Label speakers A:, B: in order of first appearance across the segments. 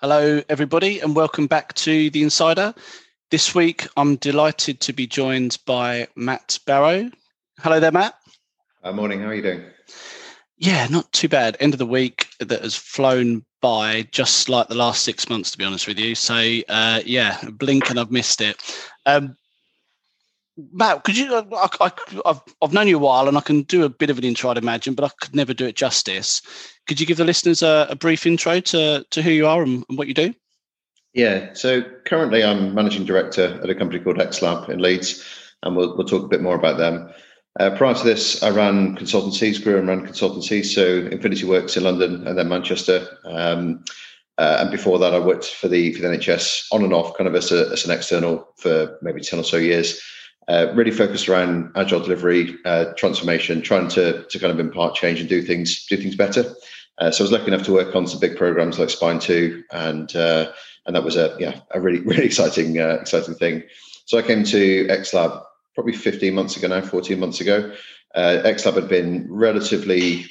A: Hello, everybody, and welcome back to The Insider. This week, I'm delighted to be joined by Mat Barrow. Hello there, Mat.
B: Uh, morning. How are you doing?
A: Yeah, not too bad. End of the week that has flown by just like the last six months, to be honest with you. So, uh, yeah, blink and I've missed it. Um, Mat, could you? I, have I've known you a while, and I can do a bit of an intro, I'd imagine, but I could never do it justice. Could you give the listeners a, a brief intro to to who you are and, and, what you do?
B: Yeah. So currently, I'm managing director at a company called X-Lab in Leeds, and we'll we'll talk a bit more about them. Uh, prior to this, I ran consultancies, grew and ran consultancies. So Infinity Works in London and then Manchester. Um, uh, and before that, I worked for the for the NHS on and off, kind of as, a, as an external for maybe ten or so years uh, really focused around agile delivery, uh, transformation, trying to to kind of impart change and do things do things better. Uh, so I was lucky enough to work on some big programs like Spine Two, and uh, and that was a yeah a really really exciting uh, exciting thing. So I came to X-Lab probably 15 months ago now, 14 months ago. Uh, X-Lab had been relatively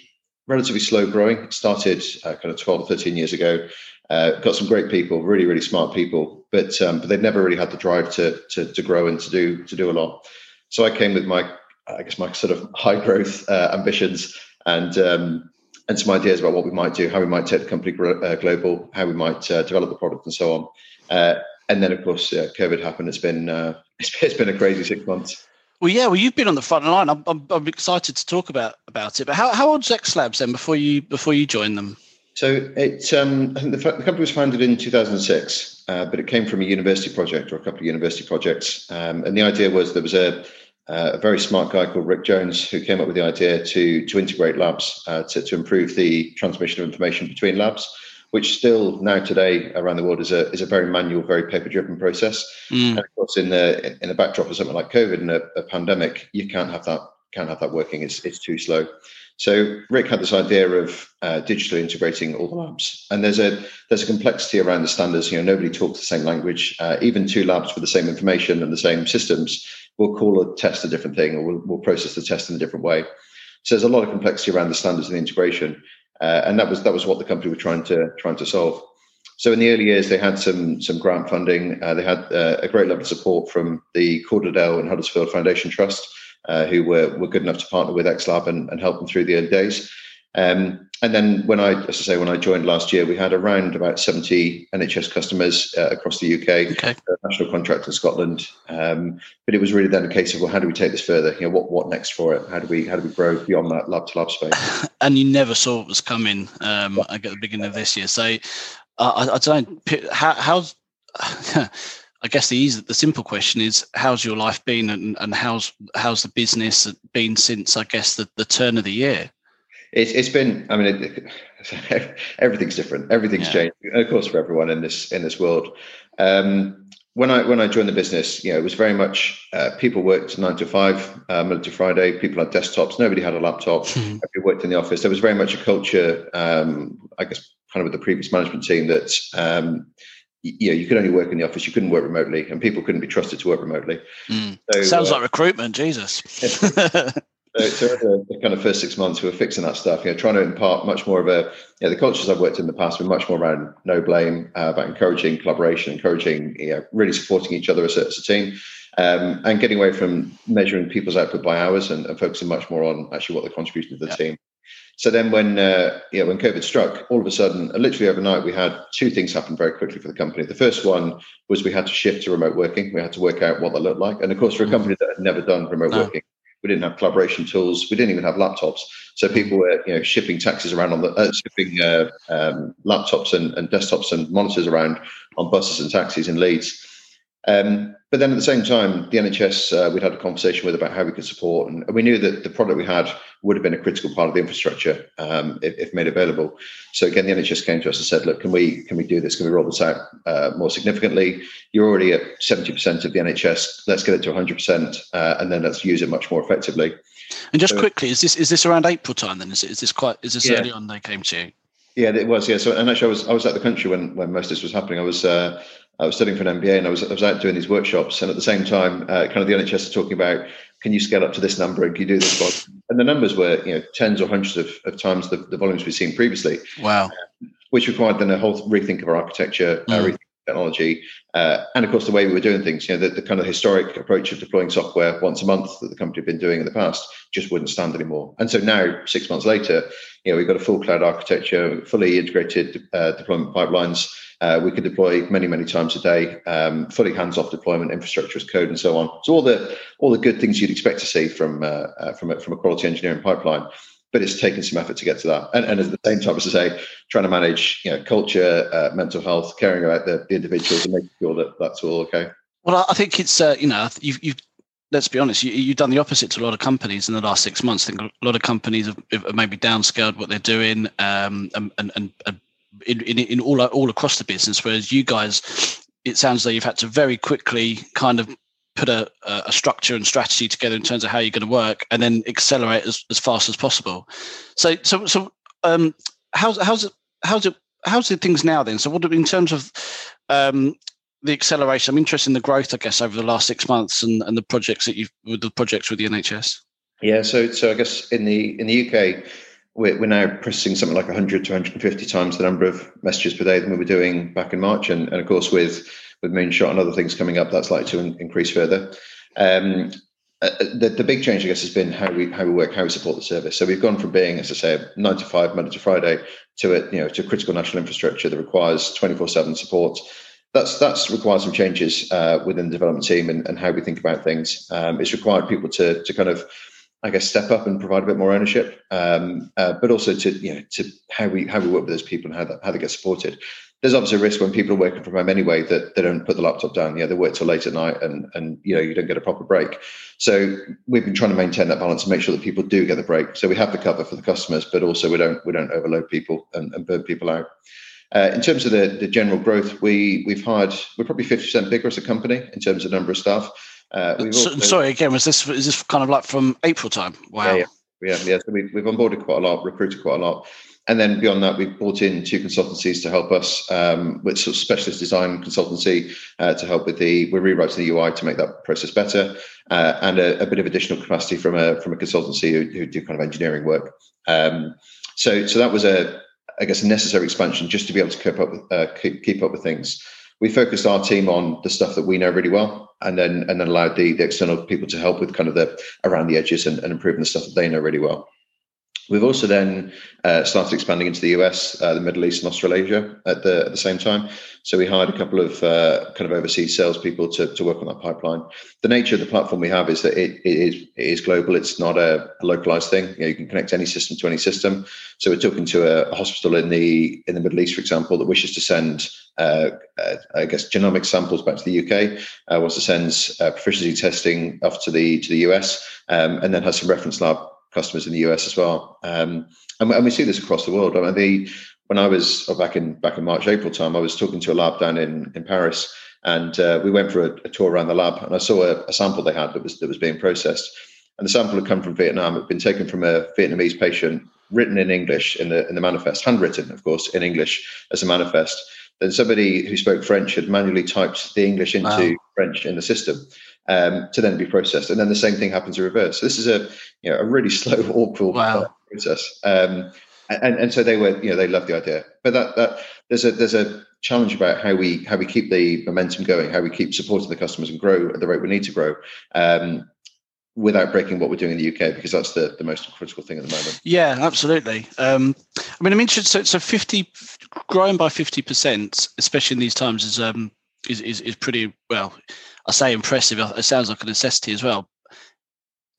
B: relatively slow growing. It started kind of 12 13 years ago. got some great people, really really smart people but um, but they've never really had the drive to, to to grow and to do to do a lot. So I came with my I guess my sort of high growth uh, ambitions and um, and some ideas about what we might do, how we might take the company uh, global, how we might uh, develop the product, and so on. Uh, and then, of course, COVID happened. It's been uh, it's, it's been a crazy six months.
A: Well, yeah. Well, you've been on the front line. I'm, I'm, I'm excited to talk about about it. But how how old's X-Labs then before you before you joined them?
B: So it, um, I think the, the, company was founded in 2006, uh, but it came from a university project or a couple of university projects. Um, and the idea was there was a, uh, a, very smart guy called Rick Jones who came up with the idea to, to integrate labs uh, to, to improve the transmission of information between labs, which still now today around the world is a, is a very manual, very paper driven process. Mm. And of course, in the, in the backdrop of something like COVID and a, a pandemic, you can't have that, can't have that working. It's, it's too slow. So Rick had this idea of uh, digitally integrating all the labs, and there's a there's a complexity around the standards. You know, nobody talks the same language. Uh, even two labs with the same information and the same systems will call a test a different thing, or will will process the test in a different way. So there's a lot of complexity around the standards and the integration, uh, and that was that was what the company were trying to trying to solve. So in the early years, they had some some grant funding. Uh, they had uh, a great level of support from the Calderdale and Huddersfield Foundation Trust uh, who were, were good enough to partner with X-Lab and, and help them through the early days. Um, and then when I, as I say, when I joined last year, we had around about 70 NHS customers uh, across the UK, okay. national contract in Scotland. Um, but it was really then a case of, well, how do we take this further? You know, what, what next for it? How do we, how do we grow beyond that lab to lab space?
A: And you never saw it was coming um, at the beginning of this year. So uh, I, I, don't know, how, how's, I guess the easy, the simple question is, how's your life been, and, and how's how's the business been since I guess the, the turn of the year?
B: It's it's been. I mean, it, everything's different. Everything's yeah. changed, of course, for everyone in this in this world. Um, when I when I joined the business, you know, it was very much uh, people worked nine to five, uh, Monday to Friday. People had desktops. Nobody had a laptop. Mm-hmm. Everybody worked in the office. There was very much a culture, um, I guess, kind of with the previous management team that um, you know, you could only work in the office. You couldn't work remotely, and people couldn't be trusted to work remotely.
A: Mm. So, Sounds uh, like recruitment, Jesus. so,
B: so the, the, kind of first six months, we were fixing that stuff. You know, trying to impart much more of a. You know, the cultures I've worked in the past were much more around no blame, uh, about encouraging collaboration, encouraging, you know, really supporting each other as a, as a team. Um, and getting away from measuring people's output by hours and, and, focusing much more on actually what they contributed to the yeah. team. So then, when uh, know, when COVID struck, all of a sudden, literally overnight, we had two things happen very quickly for the company. The first one was we had to shift to remote working. We had to work out what that looked like, and of course, for a company that had never done remote no. working, we didn't have collaboration tools. We didn't even have laptops. So people were, you know, shipping taxis around on the uh, shipping uh, um, laptops and, and, desktops and monitors around on buses and taxis in Leeds. Um, but then at the same time, the NHS, uh, we'd had a conversation with about how we could support, and we knew that the product we had would have been a critical part of the infrastructure um, if, if, made available. So again, the NHS came to us and said, "Look, can we can we do this? Can we roll this out uh, more significantly? You're already at seventy percent of the NHS. Let's get it to one hundred percent, uh, and then let's use it much more effectively."
A: And just so, quickly, is this is this around April time? Then is it, is this quite is this yeah. early on they came to you?
B: Yeah, it was. Yeah. So, and actually, I was I was at the country when when most of this was happening. I was uh, I was studying for an MBA, and I was I was out doing these workshops, and at the same time, uh, kind of the NHS are talking about can you scale up to this number and can you do this volume? And the numbers were you know tens or hundreds of, of times the, the volumes we've seen previously.
A: Wow.
B: which required then a whole rethink of our architecture, uh, mm. Technology, uh, and of course the way we were doing things. You know, the, the, kind of historic approach of deploying software once a month that the company had been doing in the past just wouldn't stand anymore. And so now, six months later, you know, we've got a full cloud architecture, fully integrated uh, deployment pipelines. Uh, we can deploy many, many times a day, um, fully hands-off deployment, infrastructure as code, and so on. So all the all the good things you'd expect to see from uh, uh, from a, from a quality engineering pipeline but it's taken some effort to get to that. And, and at the same time, as I say, trying to manage you know culture, uh, mental health, caring about the, the individuals, and making sure that that's all okay.
A: Well, I think it's uh, you know you've, you've let's be honest, you, have done the opposite to a lot of companies in the last six months. I think a lot of companies have, have maybe downscaled what they're doing, um, and, and, and, in, in, in all all across the business. Whereas you guys, it sounds like you've had to very quickly kind of put a, a structure and strategy together in terms of how you're going to work and then accelerate as, as fast as possible. So so so um how's how's it how's it how's the things now then? So what in terms of um the acceleration i'm interested in the growth i guess over the last six months and, and the projects that you've with the projects with the nhs
B: yeah so so i guess in the in the uk we're, we're now processing something like 100 to 150 times the number of messages per day than we were doing back in march. And, and of course with with Moonshot and other things coming up, that's likely to in, increase further. Um, uh, uh, the, the big change, I guess, has been how we how we work, how we support the service. So we've gone from being, as I say, nine to five, Monday to Friday, to a you know to critical national infrastructure that requires twenty four seven support. That's that's required some changes uh, within the development team and, and how we think about things. Um, it's required people to to kind of I guess step up and provide a bit more ownership, um, uh, but also to you know to how we how we work with those people and how that, how they get supported there's obviously a risk when people are working from home anyway that they don't put the laptop down. Yeah, they work till late at night, and and you know you don't get a proper break. So we've been trying to maintain that balance and make sure that people do get the break. So we have the cover for the customers, but also we don't we don't overload people and, and burn people out. Uh, in terms of the, the general growth, we we've hired we're probably fifty percent bigger as a company in terms of number of staff.
A: Uh, also, sorry again, was this is this kind of like from April time? Wow.
B: Yeah, yeah, yeah. yeah. So we've, we've onboarded quite a lot, recruited quite a lot and then beyond that, we've brought in two consultancies to help us um, with sort of specialist design consultancy uh, to help with the we're rewriting the UI to make that process better, uh, and a, a, bit of additional capacity from a from a consultancy who, who do kind of engineering work. Um, so so that was a I guess a necessary expansion just to be able to keep up with uh, keep, keep up with things. We focused our team on the stuff that we know really well, and then and then allowed the, the external people to help with kind of the around the edges and, and improving the stuff that they know really well. We've also then uh, started expanding into the US, uh, the Middle East, and Australasia at the at the same time. So we hired a couple of uh, kind of overseas salespeople to, to work on that pipeline. The nature of the platform we have is that it, it is it is global. It's not a, localized thing. You, know, you, can connect any system to any system. So we're talking to a, hospital in the in the Middle East, for example, that wishes to send, uh, uh, I guess, genomic samples back to the UK. Uh, wants to send proficiency testing off to the to the US, um, and then has some reference lab customers in the US as well. Um, and, and, we see this across the world. I mean, the, when I was oh, back in back in March April time, I was talking to a lab down in in Paris, and uh, we went for a, a, tour around the lab, and I saw a, a, sample they had that was that was being processed, and the sample had come from Vietnam. It had been taken from a Vietnamese patient, written in English in the in the manifest, handwritten, of course, in English as a manifest. Then somebody who spoke French had manually typed the English into wow. French in the system um, to then be processed. And then the same thing happens in reverse. So this is a you know a really slow, awkward wow. process. Um, and and so they were you know they loved the idea, but that that there's a there's a challenge about how we how we keep the momentum going, how we keep supporting the customers and grow at the rate we need to grow. Um, without breaking what we're doing in the UK because that's the, the most critical thing at the moment.
A: Yeah, absolutely. Um, I mean, I'm interested. So, so 50 growing by 50%, especially in these times, is um, is, is, is pretty well. I say impressive. It sounds like a necessity as well.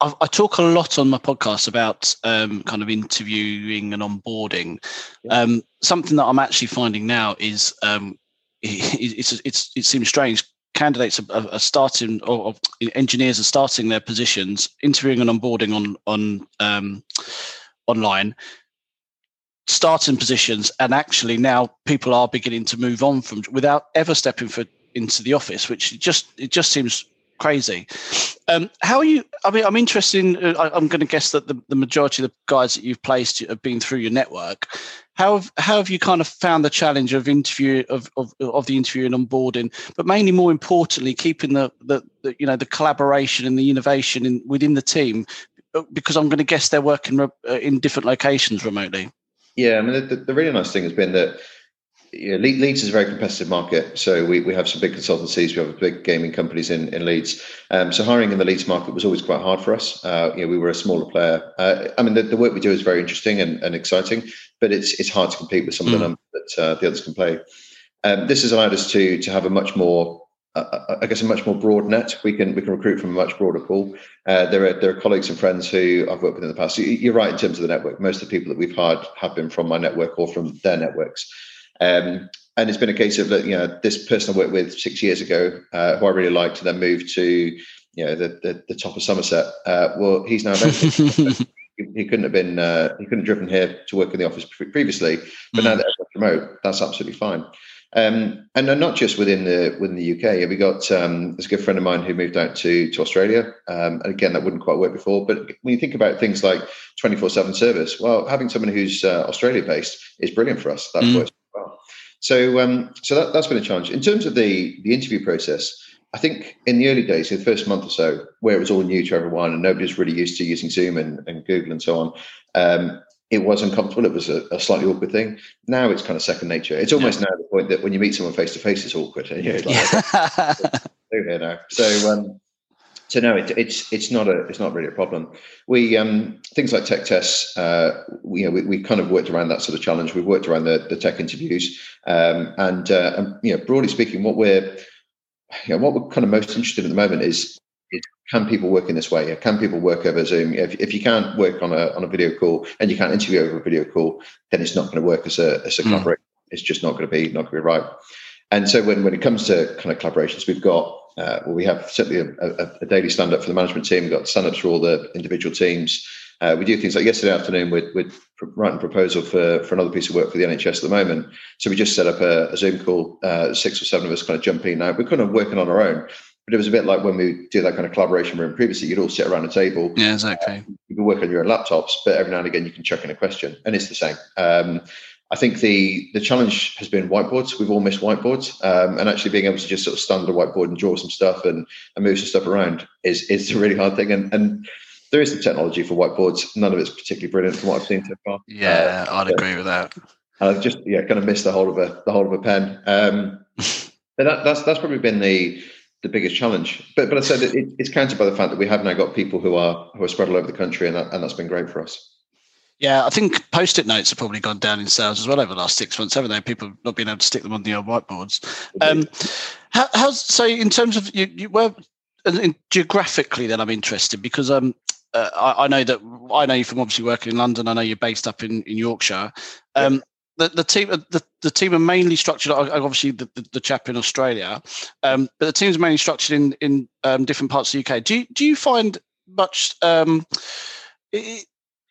A: I, I talk a lot on my podcast about um, kind of interviewing and onboarding. Yeah. Um, something that I'm actually finding now is um, it, it's, it's, it seems strange. Candidates are, are starting, or, or, engineers are starting their positions, interviewing and onboarding on on um, online, starting positions, and actually now people are beginning to move on from without ever stepping for into the office, which just it just seems crazy. Um, how are you? I mean, I'm interested in. Uh, I'm going to guess that the, the majority of the guys that you've placed have been through your network. How have, how have you kind of found the challenge of interview of, of, of the interview and onboarding, but mainly more importantly, keeping the, the, the you know the collaboration and the innovation in, within the team, uh, because I'm going to guess they're working uh, in different locations remotely.
B: Yeah, I mean the, the really nice thing has been that yeah, Leeds is a very competitive market. So we, we have some big consultancies, we have big gaming companies in, in Leeds. Um, so hiring in the Leeds market was always quite hard for us. Uh, you know, we were a smaller player. Uh, I mean, the, the, work we do is very interesting and, and exciting, but it's it's hard to compete with some mm. of the hmm. numbers that uh, the others can play. Um, this has allowed us to to have a much more I guess a much more broad net. We can we can recruit from a much broader pool. Uh, there are there are colleagues and friends who I've worked with in the past. You're right in terms of the network. Most of the people that we've hired have been from my network or from their networks. Um, and it's been a case of you know this person I worked with six years ago, uh, who I really liked, and then moved to you know the the, the top of Somerset. Uh, well, he's now he couldn't have been uh, he couldn't have driven here to work in the office previously, but mm. now that remote, that's absolutely fine. Um, and not just within the within the UK. We got um, there's a good friend of mine who moved out to to Australia, um, and again that wouldn't quite work before. But when you think about things like 24/7 service, well, having someone who's uh, Australia based is brilliant for us. That mm. works. So um, so that, that's been a challenge in terms of the the interview process. I think in the early days, the first month or so, where it was all new to everyone and nobody's really used to using Zoom and, and Google and so on, um, it was uncomfortable. It was a, a, slightly awkward thing. Now it's kind of second nature. It's almost yeah. now the point that when you meet someone face to face, it's awkward. And you're like, yeah. here now. So, um, so no, it, it's it's not a it's not really a problem. We um, things like tech tests. Uh, we, you know, we, we kind of worked around that sort of challenge. We've worked around the, the tech interviews, um, and, uh, and you know, broadly speaking, what we're you know, what we're kind of most interested in at the moment is can people work in this way? Can people work over Zoom? If, if you can't work on a on a video call and you can't interview over a video call, then it's not going to work as a as a mm. collaboration. It's just not going to be not going to be right. And so when when it comes to kind of collaborations, we've got uh, well, we have certainly a, a, a daily stand up for the management team. We've got stand ups for all the individual teams. Uh, we do things like yesterday afternoon, we're, we're writing a proposal for, for another piece of work for the NHS at the moment. So we just set up a, a Zoom call, uh, six or seven of us kind of jumping now. We're kind of working on our own, but it was a bit like when we did that kind of collaboration room previously. You'd all sit around a table.
A: Yeah, exactly. Uh,
B: you can work on your own laptops, but every now and again you can chuck in a question, and it's the same. Um, I think the the challenge has been whiteboards. We've all missed whiteboards, um, and actually being able to just sort of stand at a whiteboard and draw some stuff and, and move some stuff around is is a really hard thing. And and there is some technology for whiteboards. None of it's particularly brilliant from what I've seen so far.
A: Yeah, uh, I'd agree with that.
B: I've just yeah kind of missed the whole of a the whole of a pen. Um, that, that's that's probably been the the biggest challenge. But but I said it, it's countered by the fact that we have now got people who are who are spread all over the country, and that, and that's been great for us.
A: Yeah, I think post-it notes have probably gone down in sales as well over the last six months, haven't they? People not being able to stick them on the old whiteboards. Um, how, how's so in terms of you, you were geographically? Then I'm interested because um, uh, I, I, know that I know you from obviously working in London. I know you're based up in in Yorkshire. Um, the, the team the, the team are mainly structured obviously the, the, the chap in australia um, but the team's mainly structured in in um, different parts of the uk do you, do you find much um,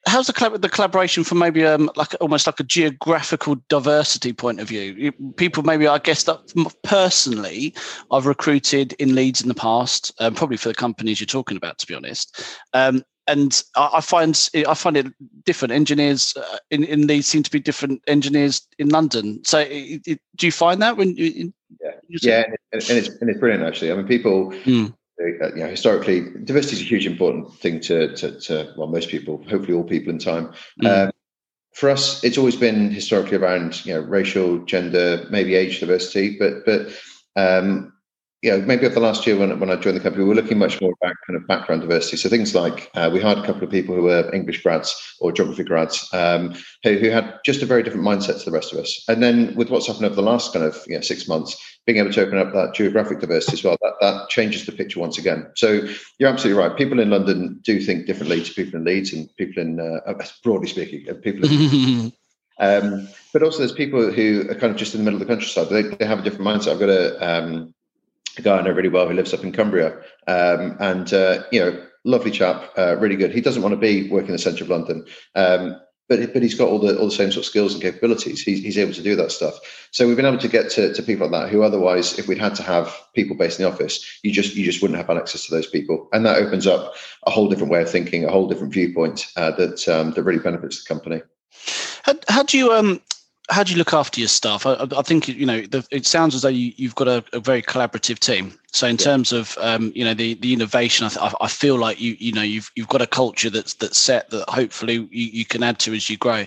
A: how's the, the collaboration from maybe um, like almost like a geographical diversity point of view people maybe i guess that personally i've recruited in leeds in the past um, probably for the companies you're talking about to be honest um, and I, find I find it different. Engineers uh, in in these seem to be different engineers in London. So, it, it, do you find that when you?
B: Yeah, yeah, and, and, it's and it's brilliant actually. I mean, people. Mm. Uh, you know, historically, diversity is a huge important thing to, to, to well, most people, hopefully all people in time. Mm. Um, for us, it's always been historically around you know racial, gender, maybe age diversity, but but um, you know, maybe over the last year when, when I joined the company, we were looking much more about kind of background diversity. So things like uh, we hired a couple of people who were English grads or geography grads um, who, who had just a very different mindset to the rest of us. And then with what's happened over the last kind of you know, six months, being able to open up that geographic diversity as well, that, that changes the picture once again. So you're absolutely right. People in London do think differently to people in Leeds and people in, uh, broadly speaking, uh, people in Um, but also, there's people who are kind of just in the middle of the countryside. They, they have a different mindset. I've got a um, a guy I know really well who lives up in Cumbria, um, and uh, you know, lovely chap, uh, really good. He doesn't want to be working in the centre of London, um, but but he's got all the all the same sort of skills and capabilities. He's, he's able to do that stuff. So we've been able to get to, to people like that who otherwise, if we'd had to have people based in the office, you just you just wouldn't have access to those people, and that opens up a whole different way of thinking, a whole different viewpoint uh, that um, that really benefits the company.
A: How, how do you um how do you look after your staff? I, I think you know the, it sounds as though you, have got a, a, very collaborative team. So in yeah. terms of um, you know the the innovation, I, I, feel like you you know you've you've got a culture that's that's set that hopefully you, you can add to as you grow.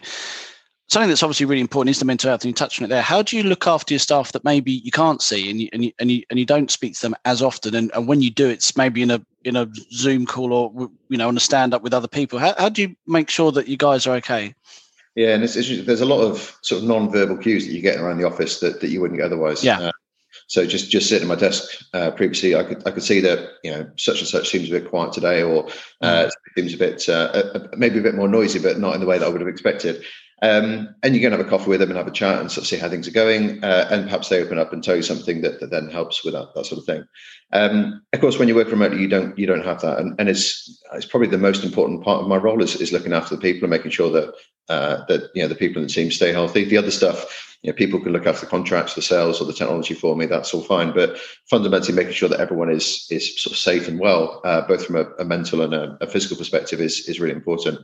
A: something that's obviously really important is the mental health, and you touched on it there. How do you look after your staff that maybe you can't see and you and you and you, and you don't speak to them as often, and, and when you do, it's maybe in a in a Zoom call or you know on a stand up with other people. How, how do you make sure that you guys are okay?
B: Yeah, and it's, it's, there's a lot of sort of non-verbal cues that you get around the office that, that you wouldn't get otherwise.
A: Yeah. Uh,
B: so just just sitting at my desk uh, previously, I could I could see that you know such and such seems a bit quiet today, or uh, mm. seems a bit uh, maybe a bit more noisy, but not in the way that I would have expected. Um, and you can have a coffee with them and have a chat and sort of see how things are going. Uh, and perhaps they open up and tell you something that, that then helps with that, that sort of thing. Um, of course, when you work remotely, you don't you don't have that, and, and it's it's probably the most important part of my role is, is looking after the people and making sure that uh, that you know the people in the team stay healthy. The other stuff, you know, people can look after the contracts, the sales, or the technology for me. That's all fine, but fundamentally, making sure that everyone is is sort of safe and well, uh, both from a, a mental and a, a, physical perspective, is is really important.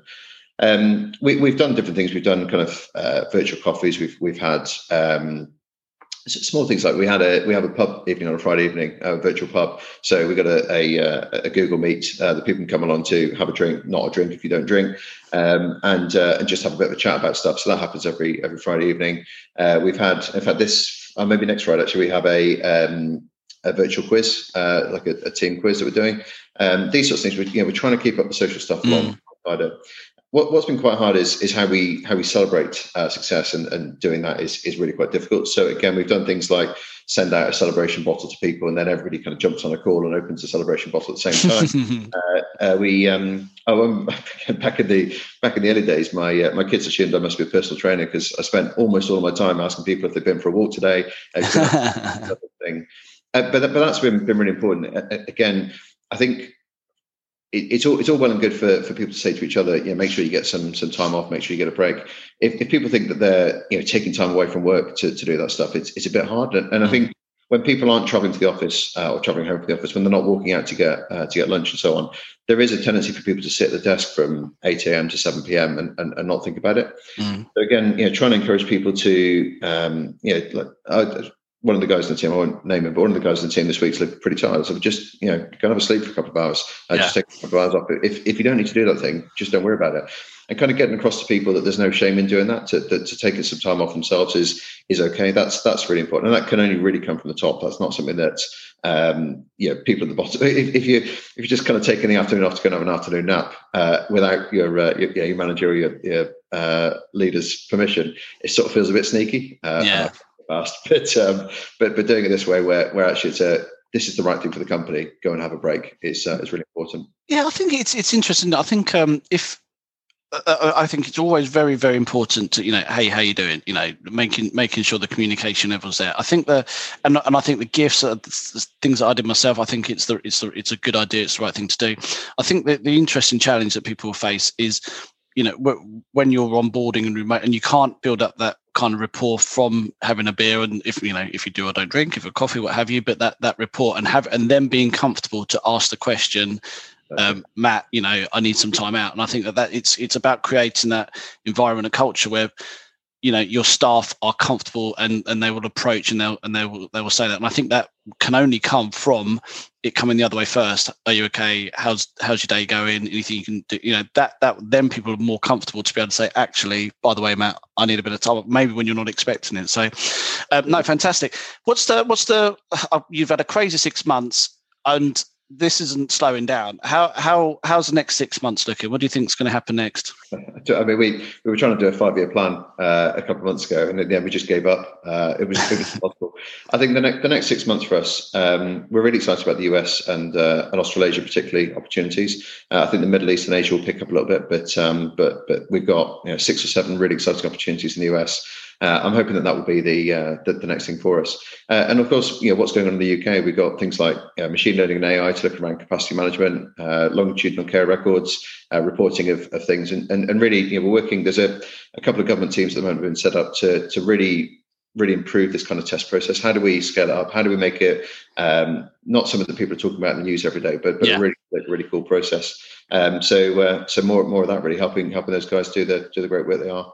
B: Um, we, have done different things. We've done kind of uh, virtual coffees. We've we've had um, small things like we had a we have a pub evening on a Friday evening, a virtual pub. So we got a a, uh, a Google Meet uh, that people can come along to have a drink, not a drink if you don't drink, um, and uh, and just have a bit of a chat about stuff. So that happens every every Friday evening. Uh, we've had in fact this uh, maybe next Friday actually we have a um, a virtual quiz, uh, like a, a, team quiz that we're doing. Um, these sorts of things, we, you know, we're trying to keep up the social stuff mm. What, has been quite hard is is how we how we celebrate uh, success, and, and doing that is is really quite difficult. So again, we've done things like send out a celebration bottle to people, and then everybody kind of jumps on a call and opens a celebration bottle at the same time. uh, uh, we um, oh, um, back in the back in the early days, my uh, my kids assumed I must be a personal trainer because I spent almost all of my time asking people if they've been for a walk today. thing. Uh, but but that's been been really important. again, I think it, it's all it's all well and good for, for people to say to each other, you know, make sure you get some some time off, make sure you get a break. If, if people think that they're you know taking time away from work to, to do that stuff, it's it's a bit hard. And, and I think when people aren't traveling to the office uh, or traveling home from the office, when they're not walking out to get uh, to get lunch and so on, there is a tendency for people to sit at the desk from 8 a.m. to 7 p.m. and, and, and not think about it. Mm. So again, you know, trying to encourage people to, um, you know, like, uh, one of the guys in the team, I won't name him, but one of the guys in the team this week's lived pretty tired. So just, you know, go and have a sleep for a couple of hours. Uh, yeah. Just take a couple of hours off. If, if you don't need to do that thing, just don't worry about it. And kind of getting across to people that there's no shame in doing that, to, that, to taking some time off themselves is is okay. That's that's really important. And that can only really come from the top. That's not something that um, you know, people at the bottom. If, if you if you're just kind of taking the afternoon off to go and have an afternoon nap uh, without your, uh, your, your manager or your, your uh, leader's permission, it sort of feels a bit sneaky.
A: Uh, yeah
B: fast. But um, but but doing it this way, where where actually it's a this is the right thing for the company. Go and have a break. Is uh, is really important.
A: Yeah, I think it's it's interesting. I think um, if uh, uh, I think it's always very, very important to you know, hey, how you doing? You know, making making sure the communication level's there. I think the and and I think the gifts are the things that I did myself. I think it's the it's the, it's a good idea. It's the right thing to do. I think that the interesting challenge that people face is you know when you're onboarding and remote and you can't build up that kind of rapport from having a beer and if you know if you do or don't drink if a coffee what have you but that that rapport and have and then being comfortable to ask the question um, matt you know i need some time out. And i think that that it's it's about creating that environment and culture where you know your staff are comfortable and and they will approach and they'll and they will they will say that. And i think that can only come from it coming the other way first. Are you okay? How's how's your day going? Anything you can do you know that that then people are more comfortable to be able to say actually by the way matt i need a bit of time maybe when you're not expecting it. So um, no fantastic. What's the what's the uh, you've had a crazy six months and this isn't slowing down. How how how's the next six months looking? What do you think is going to happen next?
B: I mean, we we were trying to do a five year plan uh, a couple of months ago, and at the end we just gave up. Uh, it was it was impossible. I think the next the next six months for us, um, we're really excited about the US and uh, and Australasia particularly opportunities. Uh, I think the Middle East and Asia will pick up a little bit, but um, but but we've got you know, six or seven really exciting opportunities in the US uh, I'm hoping that that will be the, uh, the, the next thing for us. Uh, and of course, you know what's going on in the UK. We've got things like uh, machine learning and AI to look around capacity management, uh, longitudinal care records, uh, reporting of, of things, and, and and really, you know, we're working. There's a, a couple of government teams at the moment have been set up to to really really improve this kind of test process? How do we scale it up? How do we make it um, not something that people are talking about in the news every day, but, but yeah. a really really cool process? Um, so uh, so more more of that really helping helping those guys do the do the great work they are.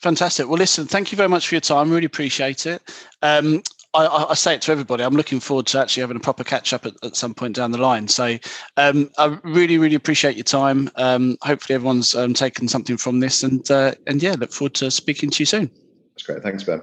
A: Fantastic. Well, listen, thank you very much for your time. Really appreciate it. Um, I, I, say it to everybody. I'm looking forward to actually having a proper catch up at, at some point down the line. So um, I really, really appreciate your time. Um, hopefully, everyone's um, taken something from this, and uh, and yeah, look forward to speaking to you soon.
B: That's great. Thanks, Ben.